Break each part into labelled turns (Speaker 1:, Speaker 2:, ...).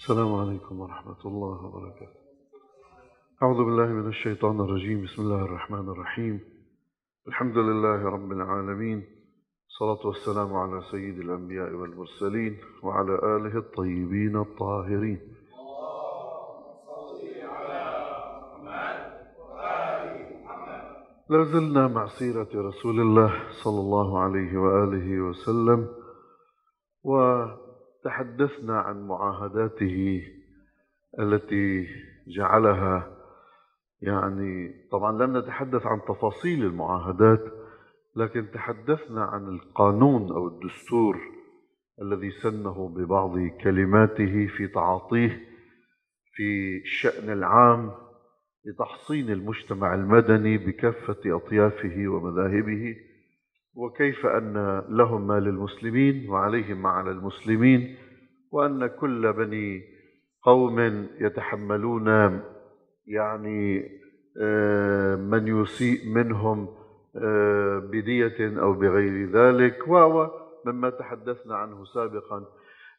Speaker 1: السلام عليكم ورحمة الله وبركاته. أعوذ بالله من الشيطان الرجيم. بسم الله الرحمن الرحيم. الحمد لله رب العالمين. الصلاة والسلام على سيد الأنبياء والمرسلين وعلى آله الطيبين الطاهرين. لازلنا مع سيرة رسول الله صلى الله عليه وآله وسلم. وتحدثنا عن معاهداته التي جعلها يعني طبعا لم نتحدث عن تفاصيل المعاهدات لكن تحدثنا عن القانون أو الدستور الذي سنه ببعض كلماته في تعاطيه في الشأن العام لتحصين المجتمع المدني بكافة أطيافه ومذاهبه. وكيف أن لهم ما للمسلمين وعليهم ما على المسلمين وأن كل بني قوم يتحملون يعني من يسيء منهم بدية أو بغير ذلك و مما تحدثنا عنه سابقا.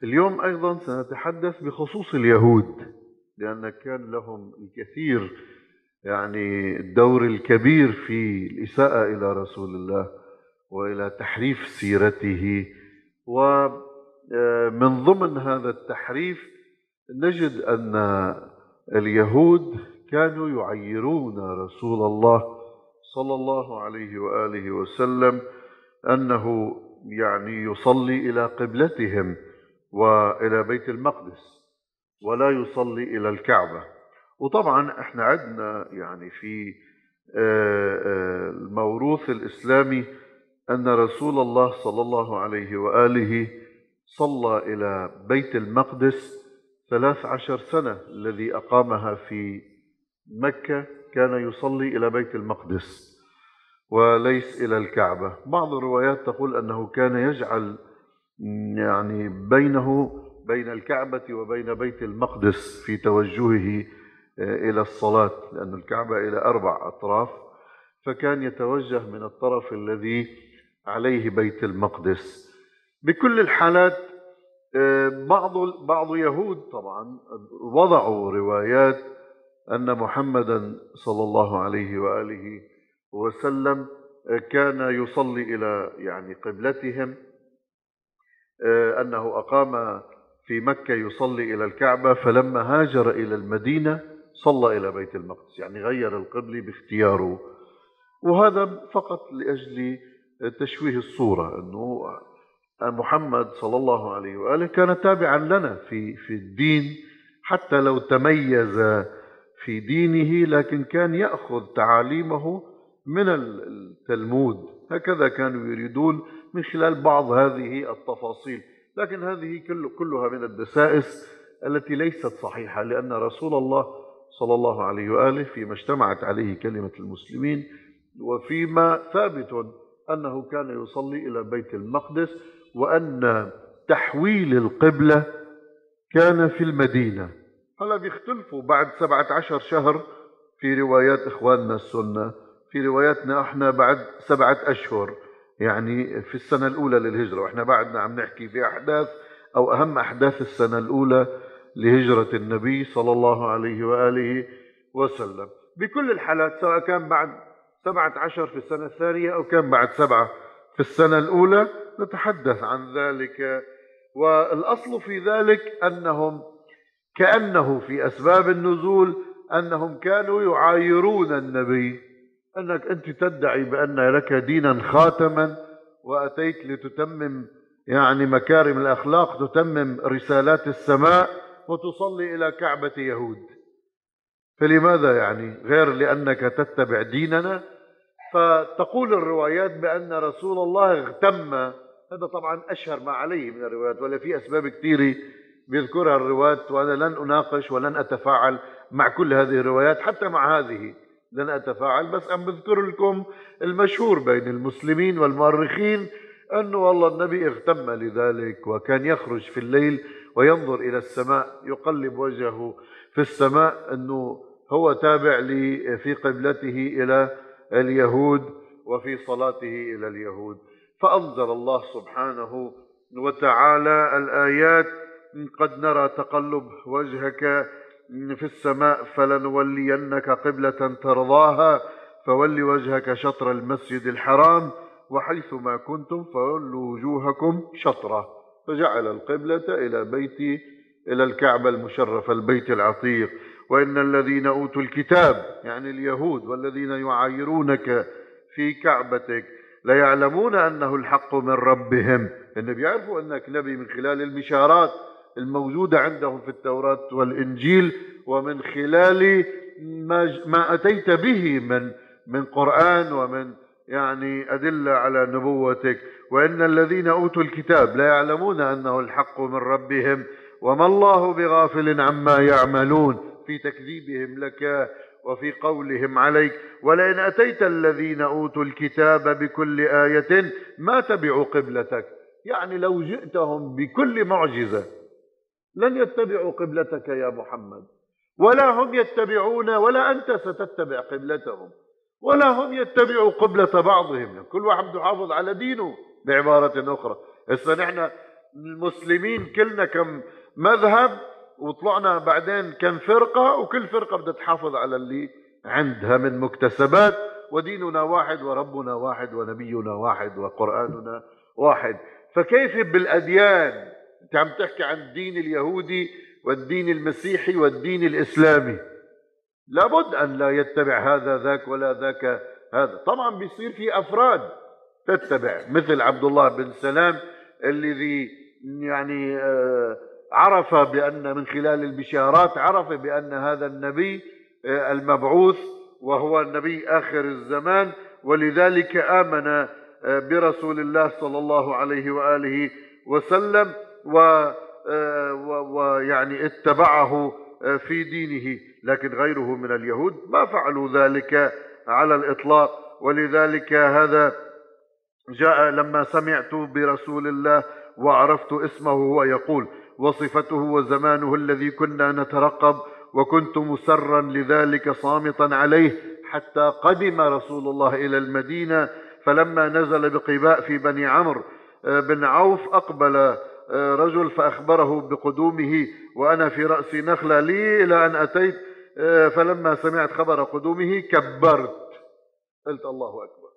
Speaker 1: اليوم أيضا سنتحدث بخصوص اليهود لأن كان لهم الكثير يعني الدور الكبير في الإساءة إلى رسول الله. وإلى تحريف سيرته. ومن ضمن هذا التحريف نجد أن اليهود كانوا يعيرون رسول الله صلى الله عليه وآله وسلم أنه يعني يصلي إلى قبلتهم وإلى بيت المقدس ولا يصلي إلى الكعبة. وطبعا إحنا عندنا يعني في الموروث الإسلامي أن رسول الله صلى الله عليه وآله صلى إلى بيت المقدس ثلاث عشر سنة الذي أقامها في مكة كان يصلي إلى بيت المقدس وليس إلى الكعبة. بعض الروايات تقول أنه كان يجعل يعني بينه بين الكعبة وبين بيت المقدس في توجهه إلى الصلاة لأن الكعبة إلى أربع أطراف فكان يتوجه من الطرف الذي عليه بيت المقدس. بكل الحالات بعض بعض يهود طبعا وضعوا روايات أن محمدا صلى الله عليه وآله وسلم كان يصلي إلى يعني قبلتهم أنه أقام في مكة يصلي إلى الكعبة فلما هاجر إلى المدينة صلى إلى بيت المقدس يعني غير القبلة باختياره. وهذا فقط لأجل تشويه الصورة أنه محمد صلى الله عليه وآله كان تابعا لنا في في الدين حتى لو تميز في دينه لكن كان يأخذ تعاليمه من التلمود. هكذا كانوا يريدون من خلال بعض هذه التفاصيل. لكن هذه كل كلها من الدسائس التي ليست صحيحة لأن رسول الله صلى الله عليه وآله فيما اجتمعت عليه كلمة المسلمين وفيما ثابت أنه كان يصلي إلى بيت المقدس وأن تحويل القبلة كان في المدينة. هلا بيختلفوا بعد سبعة عشر شهر في روايات إخواننا السنة في رواياتنا إحنا بعد سبعة أشهر يعني في السنة الأولى للهجرة وإحنا بعدنا عم نحكي في أحداث أو أهم أحداث السنة الأولى لهجرة النبي صلى الله عليه وآله وسلم. بكل الحالات سواء كان بعد سبعة عشر في السنة الثانية أو كان بعد سبعة في السنة الأولى نتحدث عن ذلك. والأصل في ذلك أنهم كأنه في أسباب النزول أنهم كانوا يعايرون النبي أنك أنت تدعي بأن لك دينا خاتما وأتيت لتتمم يعني مكارم الأخلاق تتمم رسالات السماء وتصلي إلى كعبة يهود. فلماذا يعني؟ غير لأنك تتبع ديننا؟ فتقول الروايات بأن رسول الله اغتم. هذا طبعا أشهر ما عليه من الروايات ولا في أسباب كثيرة بيذكرها الرواة وأنا لن أناقش ولن أتفاعل مع كل هذه الروايات حتى مع هذه لن أتفاعل. بس أم بذكر لكم المشهور بين المسلمين والمؤرخين أنه والله النبي اغتم لذلك وكان يخرج في الليل وينظر إلى السماء يقلب وجهه في السماء أنه هو تابع في قبلته إلى اليهود وفي صلاته إلى اليهود. فأنزل الله سبحانه وتعالى الآيات قد نرى تقلب وجهك في السماء فلنولينك قبلة ترضاها فول وجهك شطر المسجد الحرام وحيث ما كنتم فولوا وجوهكم شطره. فجعل القبلة إلى بيت إلى الكعبة المشرفة البيت العتيق. وإن الذين أوتوا الكتاب يعني اليهود والذين يعايرونك في كعبتك ليعلمون أنه الحق من ربهم. إن بيعرفوا أنك نبي من خلال البشارات الموجودة عندهم في التوراة والإنجيل ومن خلال ما, ما أتيت به من من قرآن ومن يعني أدلة على نبوتك. وإن الذين أوتوا الكتاب لا يعلمون أنه الحق من ربهم وما الله بغافل عما يعملون. في تكذيبهم لك وفي قولهم عليك. ولئن أتيت الذين أوتوا الكتاب بكل آية ما تبعوا قبلتك. يعني لو جئتهم بكل معجزة لن يتبعوا قبلتك يا محمد. ولا هم يتبعون ولا أنت ستتبع قبلتهم. ولا هم يتبعوا قبلة بعضهم. كل واحد بده يحافظ على دينه بعبارة أخرى. هسه نحن المسلمين كلنا كم مذهب وطلعنا بعدين كم فرقة وكل فرقة بدها تحافظ على اللي عندها من مكتسبات. وديننا واحد وربنا واحد ونبينا واحد وقرآننا واحد. فكيف بالأديان؟ أنت عم تحكي عن الدين اليهودي والدين المسيحي والدين الإسلامي. لابد أن لا يتبع هذا ذاك ولا ذاك هذا. طبعا بيصير في أفراد تتبع مثل عبد الله بن سلام الذي يعني آه، عرف بأن من خلال البشارات عرف بأن هذا النبي آه، المبعوث وهو النبي آخر الزمان ولذلك آمن آه، برسول الله صلى الله عليه وآله وسلم ويعني اتبعه في دينه. لكن غيره من اليهود ما فعلوا ذلك على الإطلاق. ولذلك هذا جاء لما سمعت برسول الله وعرفت اسمه هو يقول وصفته وزمانه الذي كنا نترقب وكنت مسرا لذلك صامتا عليه حتى قدم رسول الله إلى المدينة فلما نزل بقباء في بني عمرو آه، بن عوف أقبل آه، رجل فأخبره بقدومه وأنا في رأس نخلة لي إلى أن أتيت آه، فلما سمعت خبر قدومه كبرت قلت الله أكبر.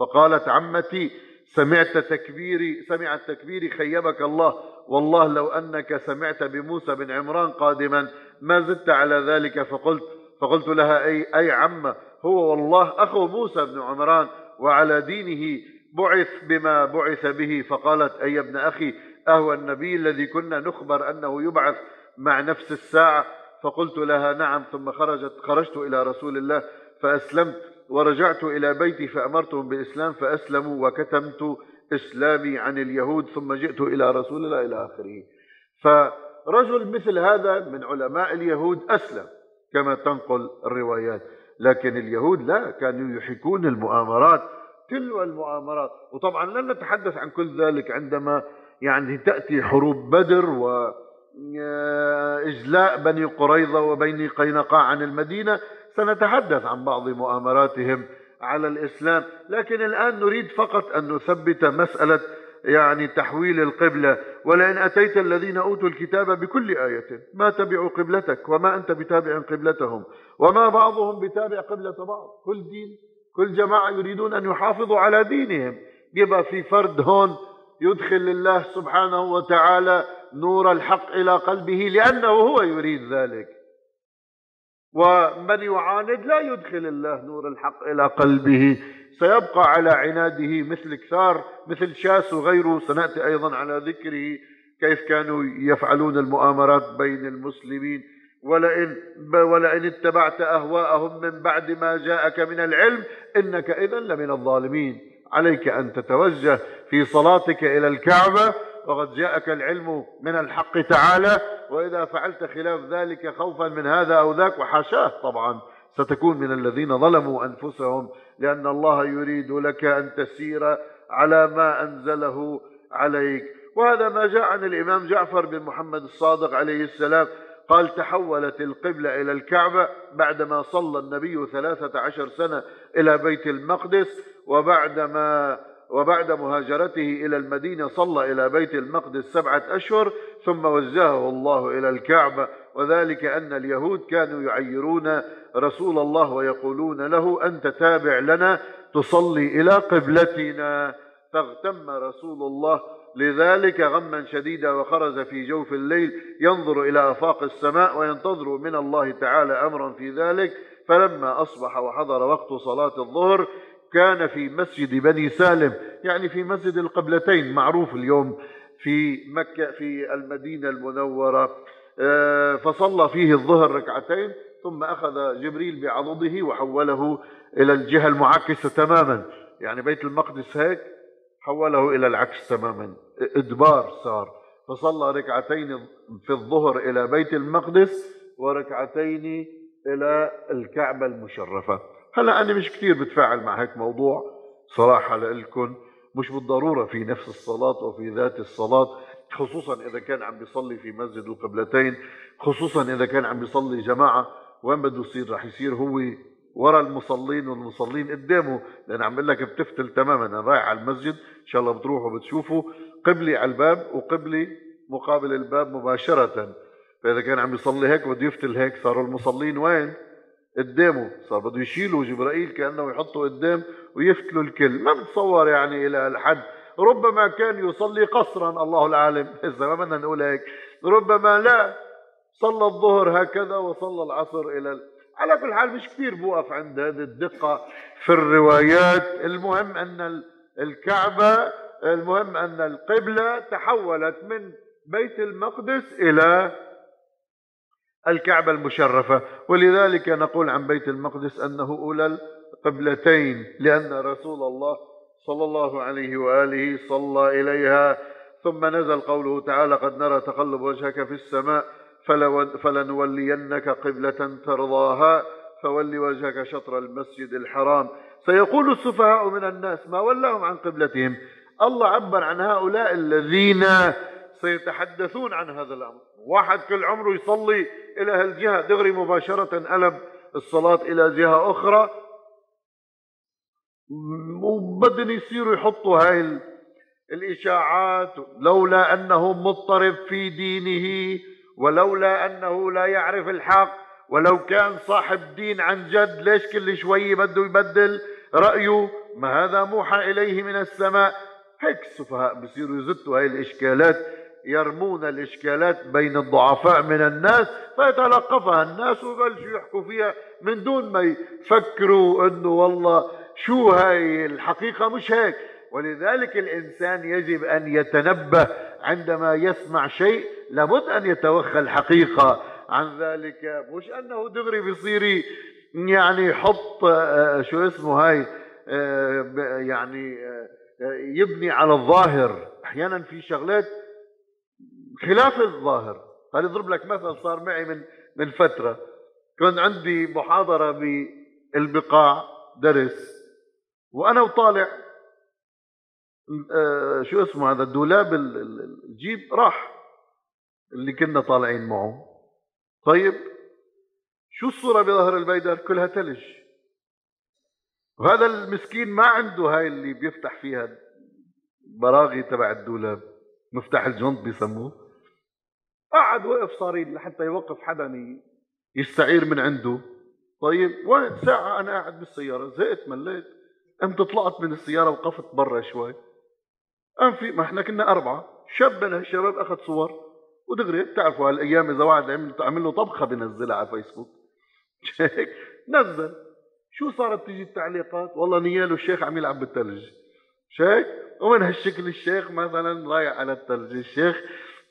Speaker 1: فقالت عمتي سمعت تكبيري سمعت تكبيري خيبك الله. والله لو أنك سمعت بموسى بن عمران قادما ما زدت على ذلك فقلت فقلت لها اي أي عمة هو والله أخو موسى بن عمران وعلى دينه بعث بما بعث به. فقالت أي ابن أخي أهو النبي الذي كنا نخبر أنه يبعث مع نفس الساعة. فقلت لها نعم. ثم خرجت خرجت إلى رسول الله فأسلمت. ورجعت إلى بيتي فأمرتهم بالإسلام فأسلموا وكتمت إسلامي عن اليهود ثم جئت إلى رسول الله إلى آخره. فرجل مثل هذا من علماء اليهود أسلم كما تنقل الروايات لكن اليهود لا كانوا يحكون المؤامرات تلو المؤامرات. وطبعا لن نتحدث عن كل ذلك عندما يعني تأتي حروب بدر و إجلاء بني قريظة وبني قينقاع عن المدينة. سنتحدث عن بعض مؤامراتهم على الإسلام لكن الآن نريد فقط أن نثبت مسألة يعني تحويل القبلة. ولئن أتيت الذين أوتوا الكتاب بكل آية ما تبعوا قبلتك وما أنت بتابع قبلتهم؟ وما بعضهم بتابع قبلة بعض؟ كل دين كل جماعة يريدون أن يحافظوا على دينهم. يبقى في فرد هون يدخل الله سبحانه وتعالى نور الحق إلى قلبه لأنه هو يريد ذلك. ومن يعاند لا يدخل الله نور الحق إلى قلبه. سيبقى على عناده مثل كثار مثل شاس وغيره. سنأتي أيضا على ذكره. كيف كانوا يفعلون المؤامرات بين المسلمين؟ ولئن ولئن اتبعت أهواءهم من بعد ما جاءك من العلم إنك إذا لمن الظالمين. عليك أن تتوجه في صلاتك إلى الكعبة. وقد جاءك العلم من الحق تعالى وإذا فعلت خلاف ذلك خوفا من هذا أو ذاك وحاشاه طبعا. ستكون من الذين ظلموا أنفسهم لأن الله يريد لك أن تسير على ما أنزله عليك. وهذا ما جاء عن الإمام جعفر بن محمد الصادق عليه السلام قال تحولت القبلة إلى الكعبة بعدما صلى النبي ثلاثة عشر سنة إلى بيت المقدس وبعدما وبعد مهاجرته إلى المدينة صلى إلى بيت المقدس سبعة أشهر ثم وجهه الله إلى الكعبة. وذلك أن اليهود كانوا يعيرون رسول الله ويقولون له أنت تابع لنا تصلي إلى قبلتنا. فاغتم رسول الله. لذلك غما شديدا وخرج في جوف الليل ينظر إلى آفاق السماء وينتظر من الله تعالى أمرا في ذلك. فلما أصبح وحضر وقت صلاة الظهر كان في مسجد بني سالم يعني في مسجد القبلتين معروف اليوم في مكة في المدينة المنورة. آه، فصلى فيه الظهر ركعتين ثم أخذ جبريل بعضده وحوله إلى الجهة المعاكسة تماما. يعني بيت المقدس هيك حوله إلى العكس تماما. إدبار صار. فصلى ركعتين في الظهر إلى بيت المقدس وركعتين إلى الكعبة المشرفة. هلا أنا مش كثير بتفاعل مع هيك موضوع صراحة لإلكم مش بالضرورة في نفس الصلاة وفي ذات الصلاة خصوصا إذا كان عم بيصلي في مسجد القبلتين خصوصا إذا كان عم بيصلي جماعة. وين بده يصير؟ رح يصير هو ورا المصلين والمصلين قدامه. لأن عم بقول لك بتفتل تماما. أنا رايح على المسجد إن شاء الله بتروحوا بتشوفوا قبلي على الباب وقبلي مقابل الباب مباشرة. فإذا كان عم يصلي هيك بده يفتل هيك صاروا المصلين وين؟ قدامه صار بده يشيلوا جبرائيل كأنه يحطوا قدام ويفتلوا الكل. ما بتصور يعني إلى الحد. ربما كان يصلي قصرا الله العالم. إذا ما بدنا نقول هيك. ربما لا. صلى الظهر هكذا وصلى العصر إلى على كل حال مش كثير بوقف عند هذه الدقة في الروايات. المهم أن الكعبة المهم أن القبلة تحولت من بيت المقدس إلى الكعبة المشرفة. ولذلك نقول عن بيت المقدس أنه أولى القبلتين لأن رسول الله صلى الله عليه وآله صلى إليها. ثم نزل قوله تعالى قد نرى تقلب وجهك في السماء فلنولينك قبلة ترضاها فول وجهك شطر المسجد الحرام. سيقول السفهاء من الناس ما ولاهم عن قبلتهم. الله عبر عن هؤلاء الذين سيتحدثون عن هذا الأمر. واحد كل عمره يصلي إلى هالجهة دغري مباشرة قلب الصلاة إلى جهة أخرى. وبدن يصيروا يحطوا هاي الإشاعات. لولا أنه مضطرب في دينه ولولا أنه لا يعرف الحق ولو كان صاحب دين عن جد ليش كل شوي بده يبدل رأيه؟ ما هذا موحى إليه من السماء. هيك السفهاء بصيروا يزتوا هاي الإشكالات. يرمون الإشكالات بين الضعفاء من الناس فيتلقفها الناس ويبلشوا يحكوا فيها من دون ما يفكروا أنه والله شو هاي الحقيقة مش هيك. ولذلك الإنسان يجب أن يتنبه عندما يسمع شيء لابد أن يتوخى الحقيقة عن ذلك. مش أنه دغري بيصير يعني يحط آه، شو اسمه هاي آه، يعني آه، يبني على الظاهر. أحيانا في شغلات خلاف الظاهر. هل أضرب لك مثل صار معي من من فترة. كان عندي محاضرة بالبقاع درس وأنا وطالع شو اسمه هذا الدولاب الجيب راح. اللي كنا طالعين معه. طيب شو الصورة بظهر البيدر؟ كلها ثلج وهذا المسكين ما عنده هاي اللي بيفتح فيها براغي تبع الدولاب. مفتاح الجنط بيسموه. قعد وقف صارين لحتى يوقف حدا يستعير من عنده. طيب وين ساعة أنا قاعد بالسيارة زهقت مليت. قمت طلعت من السيارة وقفت برا شوي. قام في ما إحنا كنا أربعة. شاب من هالشباب أخذ صور. ودغري بتعرفوا هالأيام إذا واحد عمل له طبخة بنزلها على فيسبوك. نزل. شو صارت تيجي التعليقات؟ والله نياله الشيخ عم يلعب بالثلج شايف ومن هالشكل الشيخ مثلا رايح على الثلج الشيخ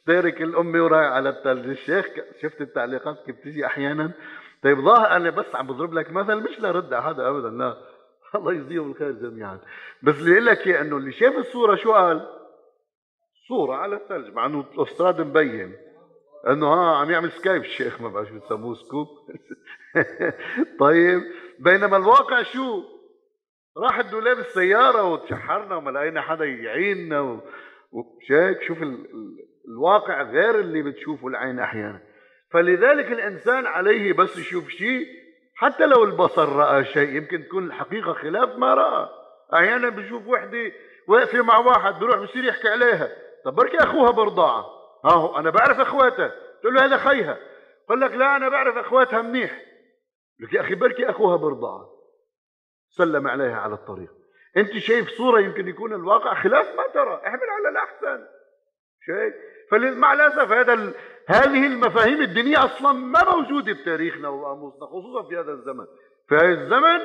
Speaker 1: تارك الأمة ورايح على الثلج الشيخ شفت التعليقات كيف تيجي أحيانا؟ طيب ظاهر أنا بس عم بضرب لك مثل مش لرد حدا أبدا لا. الله يجزيهم الخير جميعا. بس اللي يقول لك إنه اللي شاف الصورة شو قال؟ صورة على الثلج مع إنه الاستراد مبين. إنه ها عم يعمل skype الشيخ ما بعرف شو بسموه scoop طيب بينما الواقع شو؟ راح الدولاب السيارة وتشحرنا وما لقينا حدا يعيننا وشيك شوف ال... الواقع غير اللي بتشوفه العين أحيانا. فلذلك الإنسان عليه بس يشوف شيء حتى لو البصر رأى شيء يمكن تكون الحقيقة خلاف ما رأى. أحيانا بشوف وحدة واقفة مع واحد بروح بصير يحكي عليها. طب بركي أخوها برضاعة. ها أنا بعرف أخواتها. تقول له هذا خيها. قال لك لا أنا بعرف أخواتها منيح. لك يا أخي بركي أخوها برضعها سلم عليها على الطريق. أنت شايف صورة يمكن يكون الواقع خلاف ما ترى. احمل على الأحسن. شايف؟ فمع الأسف هذا. هذه المفاهيم الدينية أصلا ما موجودة بتاريخنا وقاموسنا خصوصا في هذا الزمن. في هذا الزمن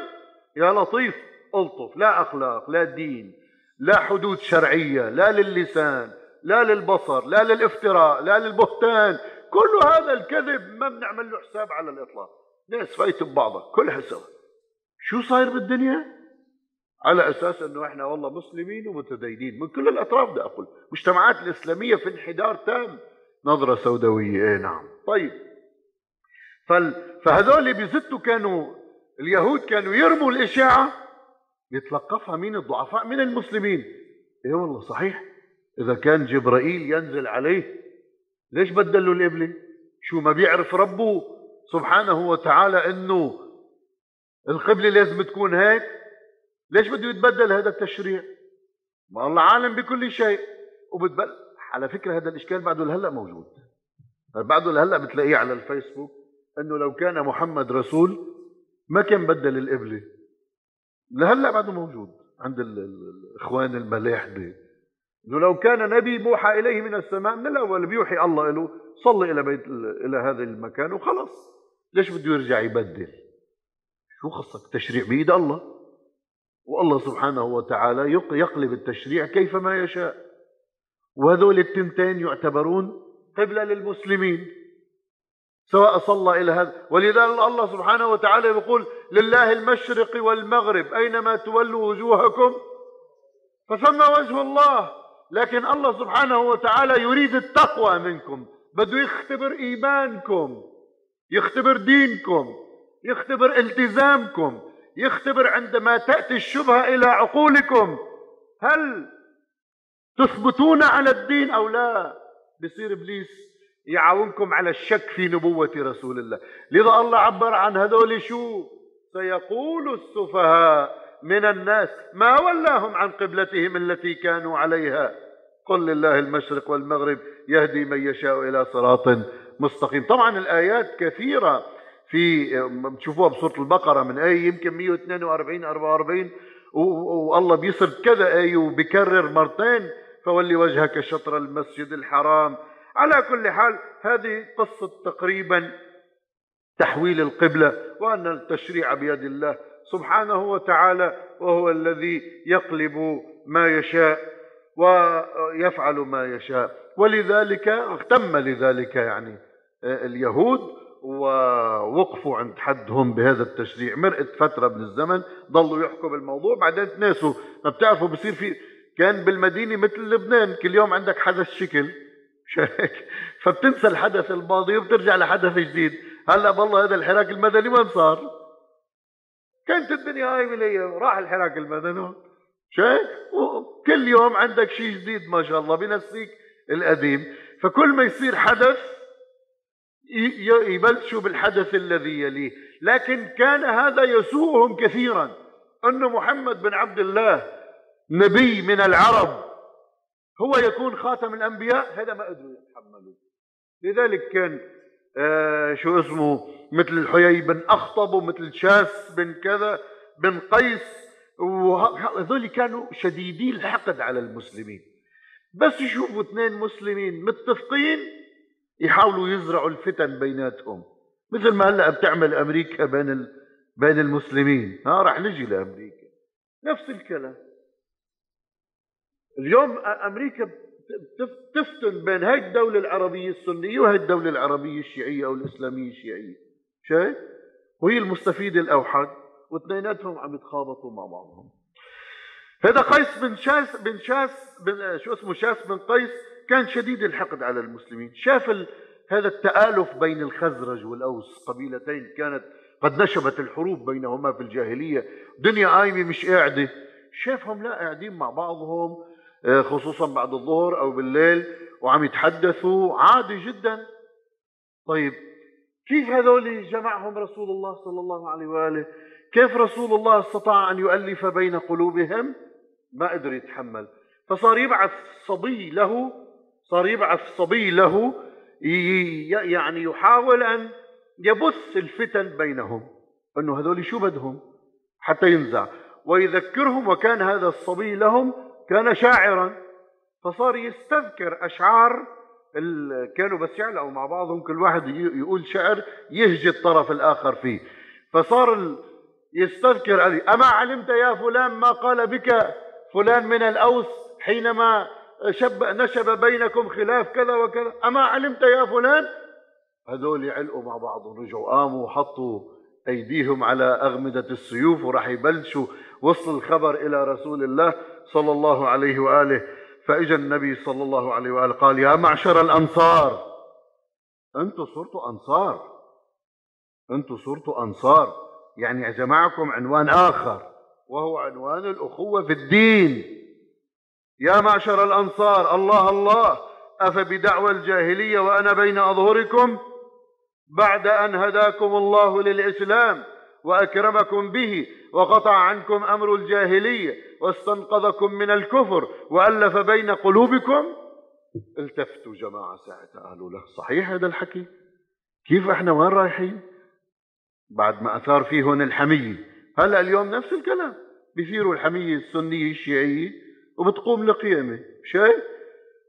Speaker 1: يا لطيف ألطف لا أخلاق لا دين لا حدود شرعية لا للسان لا للبصر لا للافتراء لا للبهتان. كل هذا الكذب ما بنعمل له حساب على الإطلاق. ناس فايت ببعضها كلها سوا. شو صاير بالدنيا؟ على أساس إنه إحنا والله مسلمين ومتدينين. من كل الأطراف بدي أقول. المجتمعات الإسلامية في انحدار تام. نظرة سوداوية. إيه نعم. طيب. فهذول بزتوا كانوا اليهود كانوا يرموا الإشاعة يتلقفها مين؟ الضعفاء. من المسلمين؟ إيه والله صحيح. إذا كان جبرائيل ينزل عليه ليش بدلوا القبله شو ما بيعرف ربه سبحانه وتعالى إنه القبلة لازم تكون هيك؟ ليش بده يتبدل هذا التشريع؟ ما الله عالم بكل شيء. وبتبل على فكرة هذا الإشكال بعده لهلأ موجود. بعده لهلأ بتلاقيه على الفيسبوك إنه لو كان محمد رسول ما كان بدل القبله لهلأ بعده موجود عند الإخوان الملاحدة. إنه لو كان نبي موحى إليه من السماء من الأول بيوحي الله له صلي إلى بيت إلى هذا المكان وخلص. ليش بده يرجع يبدل؟ شو خصك تشريع بيد الله. والله سبحانه وتعالى يقلب التشريع كيفما يشاء. وهذول التنتين يعتبرون قبلة للمسلمين. سواء صلى إلى هذا. ولذلك الله سبحانه وتعالى يقول لله المشرق والمغرب أينما تولوا وجوهكم فثم وجه الله. لكن الله سبحانه وتعالى يريد التقوى منكم. بده يختبر إيمانكم يختبر دينكم يختبر التزامكم. يختبر عندما تأتي الشبهة إلى عقولكم. هل تثبتون على الدين أو لا؟ بصير إبليس يعاونكم على الشك في نبوة رسول الله. لذا الله عبر عن هذول شو؟ سيقول السفهاء من الناس ما ولاهم عن قبلتهم التي كانوا عليها. قل لله المشرق والمغرب يهدي من يشاء إلى صراط مستقيم. طبعا الآيات كثيرة. في بتشوفوها بسوره البقرة من آية يمكن 142 44 والله بيصرف كذا آية وبكرر مرتين فولي وجهك شطر المسجد الحرام. على كل حال هذه قصة تقريبا تحويل القبلة وأن التشريع بيد الله سبحانه وتعالى وهو الذي يقلب ما يشاء ويفعل ما يشاء. ولذلك اهتم لذلك يعني اليهود ووقفوا عند حدهم بهذا التشريع. مرقت فترة من الزمن ضلوا يحكوا بالموضوع بعدين تناسوا ما بتعرفوا بصير في كان بالمدينة مثل لبنان كل يوم عندك حدث شكل شايك فبتنسى الحدث الماضي وبترجع لحدث جديد. هلا والله هذا الحراك المدني وين صار؟ كانت الدنيا هاي بالايام راح الحراك المدني. شايف كل يوم عندك شيء جديد ما شاء الله بنسيك القديم. فكل ما يصير حدث يبلشوا بالحدث الذي يليه. لكن كان هذا يسوءهم كثيرا. أن محمد بن عبد الله نبي من العرب هو يكون خاتم الأنبياء. هذا ما قدروا يتحملوا لذلك كان آه شو اسمه مثل الحيي بن أخطب ومثل شاس بن كذا بن قيس. وهذول كانوا شديدي الحقد على المسلمين. بس يشوفوا اثنين مسلمين متفقين يحاولوا يزرعوا الفتن بيناتهم. مثل ما هلأ بتعمل أمريكا بين بين المسلمين. ها رح نجي لأمريكا. نفس الكلام. اليوم أمريكا تفتن بين هاي الدولة العربية السنية وهي الدولة العربية الشيعية أو الإسلامية الشيعية. شايف؟ وهي المستفيد الأوحد واثنيناتهم عم يتخابطوا مع بعضهم. هذا قيس بن شاس بن شاس بن شو اسمه شاس بن قيس كان شديد الحقد على المسلمين. شاف هذا التآلف بين الخزرج والأوس. قبيلتين كانت قد نشبت الحروب بينهما في الجاهلية. دنيا قايمة مش قاعدة. شافهم لا قاعدين مع بعضهم آه، خصوصا بعد الظهر أو بالليل وعم يتحدثوا. عادي جدا. طيب كيف هذول جمعهم رسول الله صلى الله عليه وآله؟ كيف رسول الله استطاع أن يؤلف بين قلوبهم؟ ما قدر يتحمل. فصار يبعث صبي له صار يبعث صبي له يعني يحاول أن يبث الفتن بينهم أنه هذول شو بدهم؟ حتى ينزع. ويذكرهم وكان هذا الصبي لهم كان شاعرا. فصار يستذكر أشعار كانوا بس يعلقوا مع بعضهم كل واحد يقول شعر يهجي الطرف الآخر فيه. فصار يستذكر علي أما علمت يا فلان ما قال بك فلان من الأوس حينما شب نشب بينكم خلاف كذا وكذا. أما علمت يا فلان؟ هذول يعلقوا مع بعض ورجعوا قاموا وحطوا أيديهم على أغمدة السيوف وراح يبلشوا وصل الخبر إلى رسول الله صلى الله عليه وآله. فإجا النبي صلى الله عليه وآله قال يا معشر الأنصار. أنتم صرتوا أنصار. أنتم صرتوا أنصار. يعني جمعكم عنوان آخر وهو عنوان الأخوة في الدين. يا معشر الأنصار الله الله أفبدعوى الجاهلية وأنا بين أظهركم؟ بعد أن هداكم الله للإسلام وأكرمكم به وقطع عنكم أمر الجاهلية واستنقذكم من الكفر وألف بين قلوبكم؟ التفتوا جماعة ساعتها قالوا له. صحيح هذا الحكي؟ كيف إحنا وين رايحين؟ بعد ما أثار فيهن الحمية. هلأ اليوم نفس الكلام. بيثيروا الحمية السنية الشيعية. وبتقوم لقيامة شايف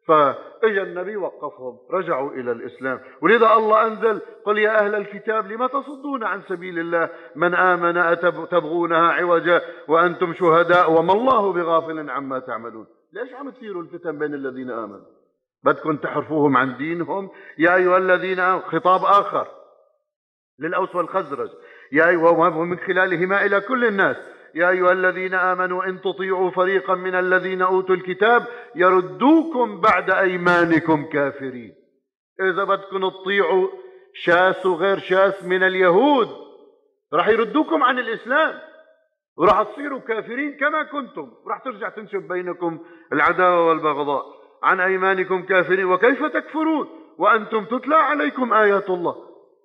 Speaker 1: فإجا النبي وقفهم رجعوا إلى الإسلام. ولذا الله أنزل قل يا أهل الكتاب لما تصدون عن سبيل الله؟ من آمن أتبغونها عوجا وأنتم شهداء؟ وما الله بغافل عما تعملون. ليش عم تثيروا الفتن بين الذين آمنوا؟ بدكم تحرفوهم عن دينهم؟ يا أيها الذين آمنوا خطاب آخر للأوس والخزرج. يا أيها ومن خلالهما إلى كل الناس. يا أيها الذين آمنوا إن تطيعوا فريقا من الذين أوتوا الكتاب يردوكم بعد أيمانكم كافرين. إذا بدكم تطيعوا شاس وغير شاس من اليهود راح يردوكم عن الإسلام وراح تصيروا كافرين كما كنتم راح ترجع تنشب بينكم العداوة والبغضاء. عن أيمانكم كافرين وكيف تكفرون؟ وأنتم تتلى عليكم آيات الله.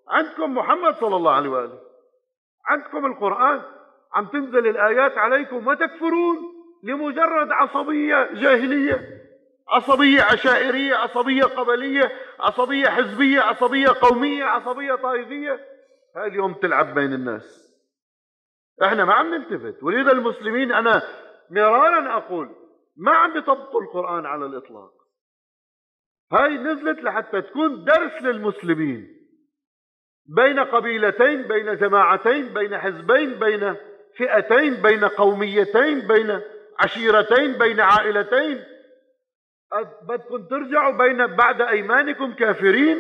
Speaker 1: عندكم محمد صلى الله عليه وآله. عندكم القرآن. عم تنزل الآيات عليكم وتكفرون لمجرد عصبية جاهلية عصبية عشائرية عصبية قبلية عصبية حزبية عصبية قومية عصبية طائفية. هذه يوم تلعب بين الناس. إحنا ما عم نلتفت. ولذا المسلمين أنا مرارا أقول ما عم بيطبقوا القرآن على الإطلاق. هاي نزلت لحتى تكون درس للمسلمين. بين قبيلتين بين جماعتين بين حزبين بين فئتين بين قوميتين بين عشيرتين بين عائلتين. بدكم ترجعوا بين بعد أيمانكم كافرين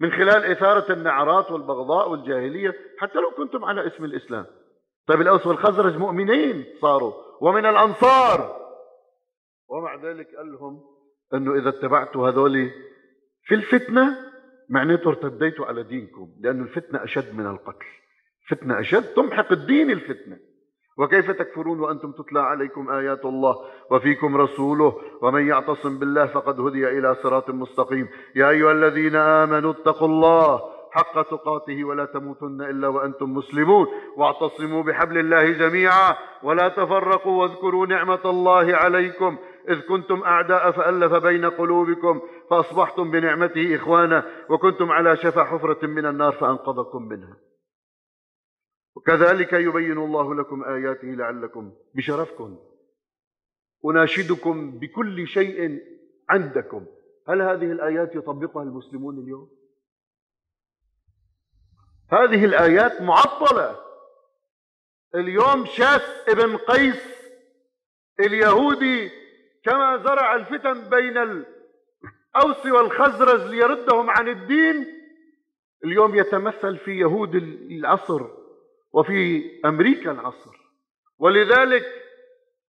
Speaker 1: من خلال إثارة النعرات والبغضاء والجاهلية حتى لو كنتم على اسم الإسلام. طيب الأوس والخزرج مؤمنين صاروا ومن الأنصار. ومع ذلك قال لهم إنه إذا اتبعتوا هذول في الفتنة معناته ارتديتوا على دينكم لأن الفتنة أشد من القتل. فتنة أشد تمحق الدين الفتنة. وكيف تكفرون وأنتم تتلى عليكم آيات الله وفيكم رسوله ومن يعتصم بالله فقد هدي إلى صراط مستقيم. يا أيها الذين آمنوا اتقوا الله حق تقاته ولا تموتن إلا وأنتم مسلمون. واعتصموا بحبل الله جميعا ولا تفرقوا واذكروا نعمة الله عليكم. إذ كنتم أعداء فألف بين قلوبكم فأصبحتم بنعمته إخوانا وكنتم على شفا حفرة من النار فأنقذكم منها. وكذلك يبين الله لكم آياته لعلكم بشرفكم. أناشدكم بكل شيء عندكم. هل هذه الآيات يطبقها المسلمون اليوم؟ هذه الآيات معطلة. اليوم شاس ابن قيس اليهودي كما زرع الفتن بين الأوس والخزرج ليردهم عن الدين. اليوم يتمثل في يهود العصر. وفي أمريكا العصر. ولذلك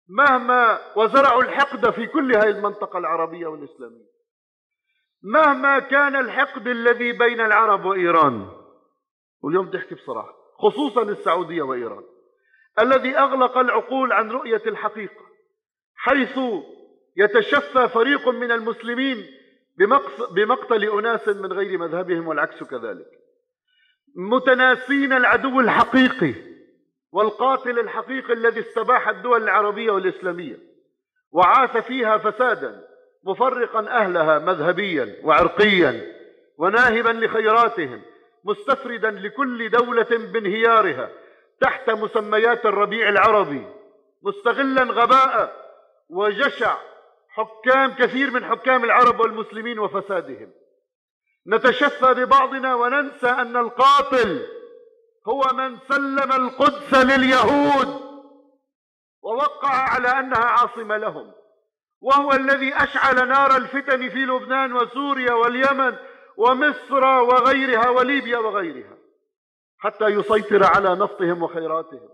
Speaker 1: مهما وزرعوا الحقد في كل هذه المنطقة العربية والإسلامية مهما كان الحقد الذي بين العرب وإيران واليوم تحكي بصراحة خصوصا السعودية وإيران الذي أغلق العقول عن رؤية الحقيقة حيث يتشفى فريق من المسلمين بمقتل أناس من غير مذهبهم والعكس كذلك. متناسين العدو الحقيقي والقاتل الحقيقي الذي استباح الدول العربية والإسلامية وعاث فيها فسادا مفرقا أهلها مذهبيا وعرقيا وناهبا لخيراتهم مستفردا لكل دولة بانهيارها تحت مسميات الربيع العربي مستغلا غباء وجشع حكام كثير من حكام العرب والمسلمين وفسادهم. نتشفى ببعضنا وننسى أن القاتل هو من سلم القدس لليهود ووقع على أنها عاصمة لهم. وهو الذي أشعل نار الفتن في لبنان وسوريا واليمن ومصر وغيرها وليبيا وغيرها حتى يسيطر على نفطهم وخيراتهم.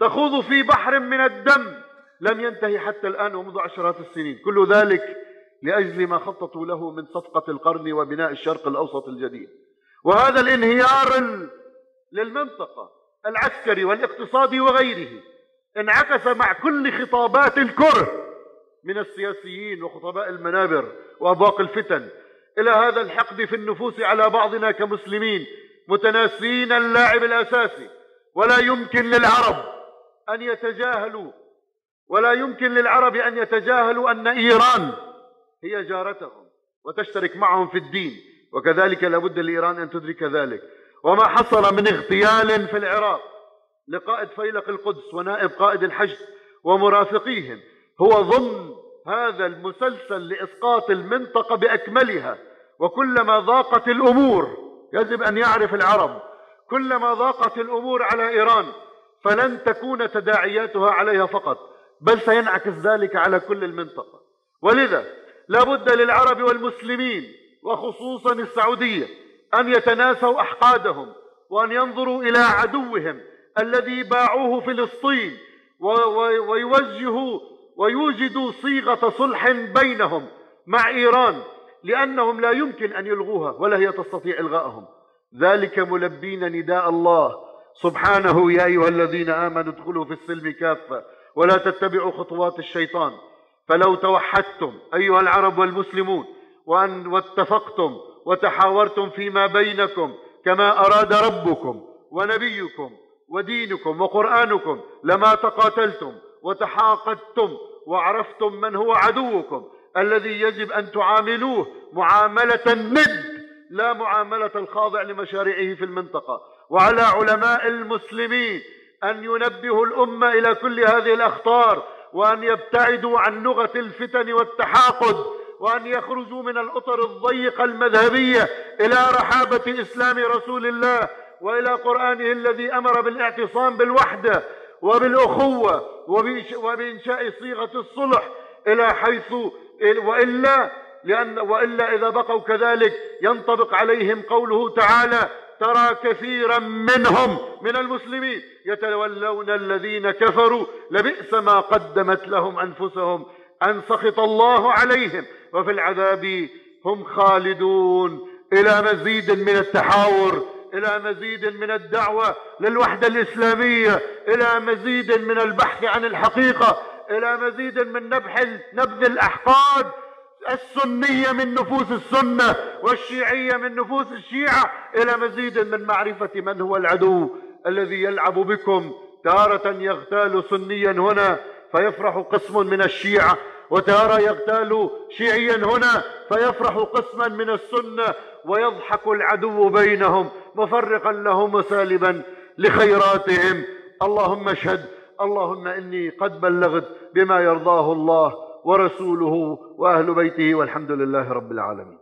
Speaker 1: تخوض في بحر من الدم لم ينتهي حتى الآن ومنذ عشرات السنين. كل ذلك لأجل ما خططوا له من صفقة القرن وبناء الشرق الأوسط الجديد. وهذا الانهيار للمنطقة العسكري والاقتصادي وغيره انعكس مع كل خطابات الكره من السياسيين وخطباء المنابر وأبواق الفتن إلى هذا الحقد في النفوس على بعضنا كمسلمين متناسين اللاعب الأساسي. ولا يمكن للعرب أن يتجاهلوا ولا يمكن للعرب أن يتجاهلوا أن إيران هي جارتهم وتشترك معهم في الدين وكذلك لابد لإيران أن تدرك ذلك. وما حصل من اغتيال في العراق لقائد فيلق القدس ونائب قائد الحشد ومرافقيهم هو ضمن هذا المسلسل لإسقاط المنطقة بأكملها. وكلما ضاقت الأمور يجب أن يعرف العرب كلما ضاقت الأمور على إيران فلن تكون تداعياتها عليها فقط بل سينعكس ذلك على كل المنطقة. ولذا لا بد للعرب والمسلمين وخصوصا السعودية أن يتناسوا أحقادهم وأن ينظروا إلى عدوهم الذي باعوه فلسطين ويوجهوا ويوجدوا صيغة صلح بينهم مع إيران لأنهم لا يمكن أن يلغوها ولا هي تستطيع إلغاءهم. ذلك ملبين نداء الله. سبحانه يا أيها الذين آمنوا ادخلوا في السلم كافة ولا تتبعوا خطوات الشيطان. فلو توحدتم أيها العرب والمسلمون وأن واتفقتم وتحاورتم فيما بينكم كما أراد ربكم ونبيكم ودينكم وقرآنكم لما تقاتلتم وتحاقدتم وعرفتم من هو عدوكم الذي يجب أن تعاملوه معاملة الند لا معاملة الخاضع لمشاريعه في المنطقة. وعلى علماء المسلمين أن ينبهوا الأمة إلى كل هذه الأخطار وأن يبتعدوا عن لغة الفتن والتحاقد وأن يخرجوا من الأطر الضيقة المذهبية إلى رحابة إسلام رسول الله وإلى قرآنه الذي أمر بالاعتصام بالوحدة وبالأخوة وبإنشاء صيغة الصلح إلى حيث وإلا لأن وإلا إذا بقوا كذلك ينطبق عليهم قوله تعالى ترى كثيرا منهم من المسلمين يتولون الذين كفروا لبئس ما قدمت لهم أنفسهم أن سخط الله عليهم وفي العذاب هم خالدون. إلى مزيد من التحاور إلى مزيد من الدعوة للوحدة الإسلامية إلى مزيد من البحث عن الحقيقة إلى مزيد من نبح نبذ الأحقاد. السنية من نفوس السنة والشيعية من نفوس الشيعة إلى مزيد من معرفة من هو العدو الذي يلعب بكم. تارة يغتال سنيا هنا فيفرح قسم من الشيعة وتارة يغتال شيعيا هنا فيفرح قسما من السنة ويضحك العدو بينهم مفرقا لهم وسالبا لخيراتهم. اللهم اشهد اللهم إني قد بلغت بما يرضاه الله. ورسوله وأهل بيته والحمد لله رب العالمين.